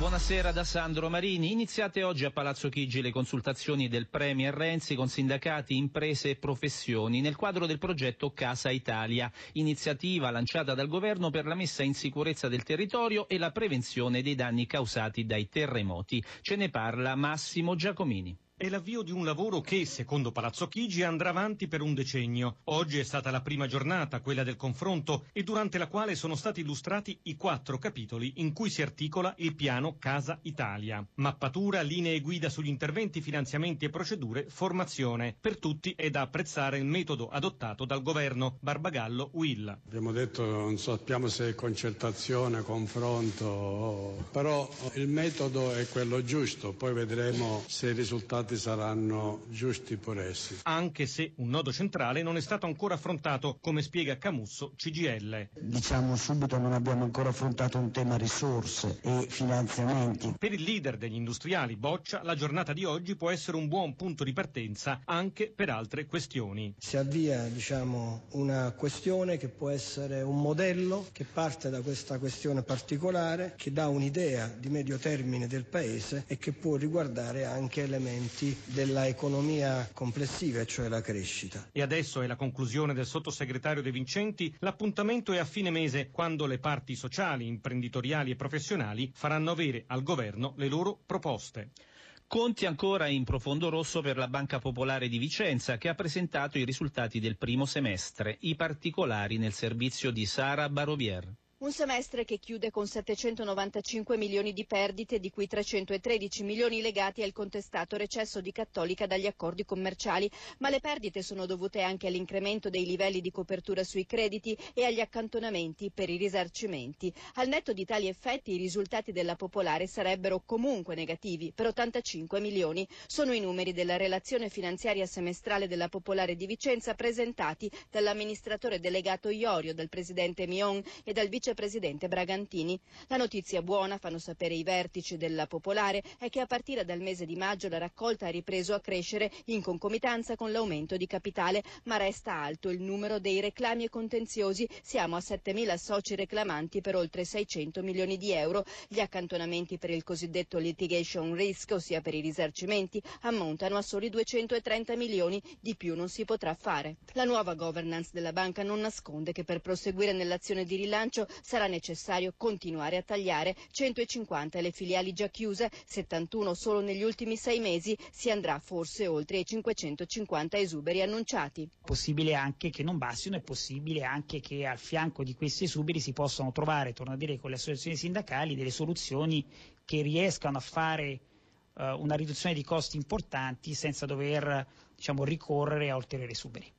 Buonasera da Sandro Marini. Iniziate oggi a Palazzo Chigi le consultazioni del Premier Renzi con sindacati, imprese e professioni nel quadro del progetto Casa Italia, iniziativa lanciata dal governo per la messa in sicurezza del territorio e la prevenzione dei danni causati dai terremoti. Ce ne parla Massimo Giacomini. È l'avvio di un lavoro che, secondo Palazzo Chigi, andrà avanti per un decennio. Oggi è stata la prima giornata, quella del confronto, e durante la quale sono stati illustrati i quattro capitoli in cui si articola il piano Casa Italia. Mappatura, linee guida sugli interventi, finanziamenti e procedure, formazione. Per tutti è da apprezzare il metodo adottato dal governo. Barbagallo Will. Abbiamo detto non sappiamo se è concertazione, confronto, però il metodo è quello giusto, poi vedremo se i risultati saranno giusti per essi. Anche se un nodo centrale non è stato ancora affrontato, come spiega Camusso CGL. Diciamo subito non abbiamo ancora affrontato un tema risorse e finanziamenti. Per il leader degli industriali Boccia, la giornata di oggi può essere un buon punto di partenza anche per altre questioni. Si avvia diciamo, una questione che può essere un modello che parte da questa questione particolare, che dà un'idea di medio termine del Paese e che può riguardare anche elementi della economia complessiva, cioè la crescita. E adesso è la conclusione del sottosegretario De Vincenti. L'appuntamento è a fine mese, quando le parti sociali, imprenditoriali e professionali faranno avere al governo le loro proposte. Conti ancora in profondo rosso per la Banca Popolare di Vicenza che ha presentato i risultati del primo semestre, i particolari nel servizio di Sara Barovier. Un semestre che chiude con 795 milioni di perdite, di cui 313 milioni legati al contestato recesso di Cattolica dagli accordi commerciali, ma le perdite sono dovute anche all'incremento dei livelli di copertura sui crediti e agli accantonamenti per i risarcimenti. Al netto di tali effetti i risultati della Popolare sarebbero comunque negativi per 85 milioni. Sono i numeri della relazione finanziaria semestrale della Popolare di Vicenza presentati dall'amministratore delegato Iorio, dal presidente Mion e dal vice vicepresidente Bragantini. La notizia buona, fanno sapere i vertici della Popolare, è che a partire dal mese di maggio la raccolta ha ripreso a crescere in concomitanza con l'aumento di capitale, ma resta alto il numero dei reclami e contenziosi. Siamo a 7.000 soci reclamanti per oltre 600 milioni di euro. Gli accantonamenti per il cosiddetto litigation risk, ossia per i risarcimenti, ammontano a soli 230 milioni, di più non si potrà fare. La nuova governance della banca non nasconde che per proseguire nell'azione di rilancio sarà necessario continuare a tagliare 150 le filiali già chiuse, 71 solo negli ultimi sei mesi, si andrà forse oltre i 550 esuberi annunciati. È possibile anche che non bastino, è possibile anche che al fianco di questi esuberi si possano trovare, torno a dire con le associazioni sindacali, delle soluzioni che riescano a fare uh, una riduzione di costi importanti senza dover diciamo, ricorrere a ulteriori esuberi.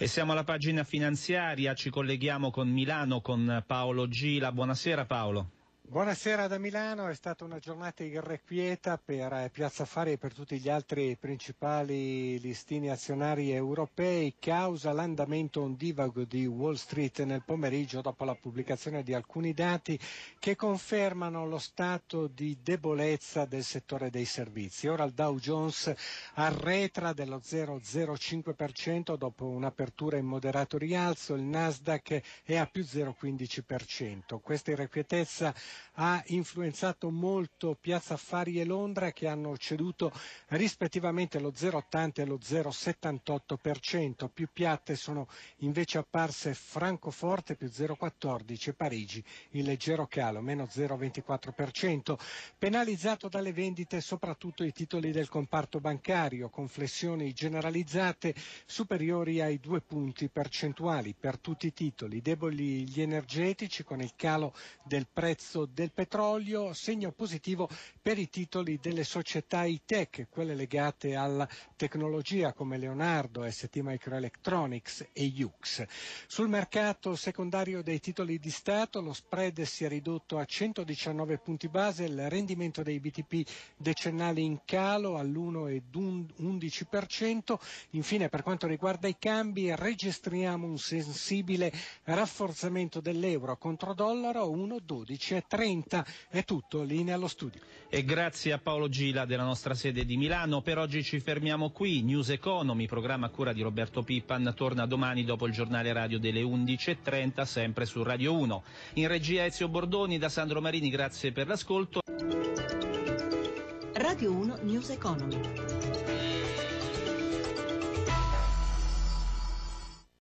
E siamo alla pagina finanziaria, ci colleghiamo con Milano con Paolo Gila. Buonasera Paolo. Buonasera da Milano, è stata una giornata irrequieta per Piazza Affari e per tutti gli altri principali listini azionari europei causa l'andamento ondivago di Wall Street nel pomeriggio dopo la pubblicazione di alcuni dati che confermano lo stato di debolezza del settore dei servizi. Ora il Dow Jones arretra dello 0,05% dopo un'apertura in moderato rialzo, il Nasdaq è a più 0,15%. Questa irrequietezza ha influenzato molto Piazza Affari e Londra che hanno ceduto rispettivamente lo 0,80 e lo 0,78%. Più piatte sono invece apparse Francoforte più 0,14 e Parigi in leggero calo, meno 0,24%. Penalizzato dalle vendite soprattutto i titoli del comparto bancario con flessioni generalizzate superiori ai due punti percentuali per tutti i titoli. Deboli gli energetici con il calo del prezzo del petrolio, segno positivo per i titoli delle società high-tech, quelle legate alla tecnologia come Leonardo, ST Microelectronics e Hughes. Sul mercato secondario dei titoli di Stato lo spread si è ridotto a 119 punti base, il rendimento dei BTP decennali in calo all'1,11%. Infine per quanto riguarda i cambi registriamo un sensibile rafforzamento dell'euro contro dollaro 1,12,30. È tutto, linea allo studio. E grazie a Paolo Gila della nostra sede di Milano. Per oggi ci fermiamo qui. News Economy, programma a cura di Roberto Pippan, torna domani dopo il giornale radio delle 11.30, sempre su Radio 1. In regia Ezio Bordoni, da Sandro Marini, grazie per l'ascolto. Radio 1 News Economy.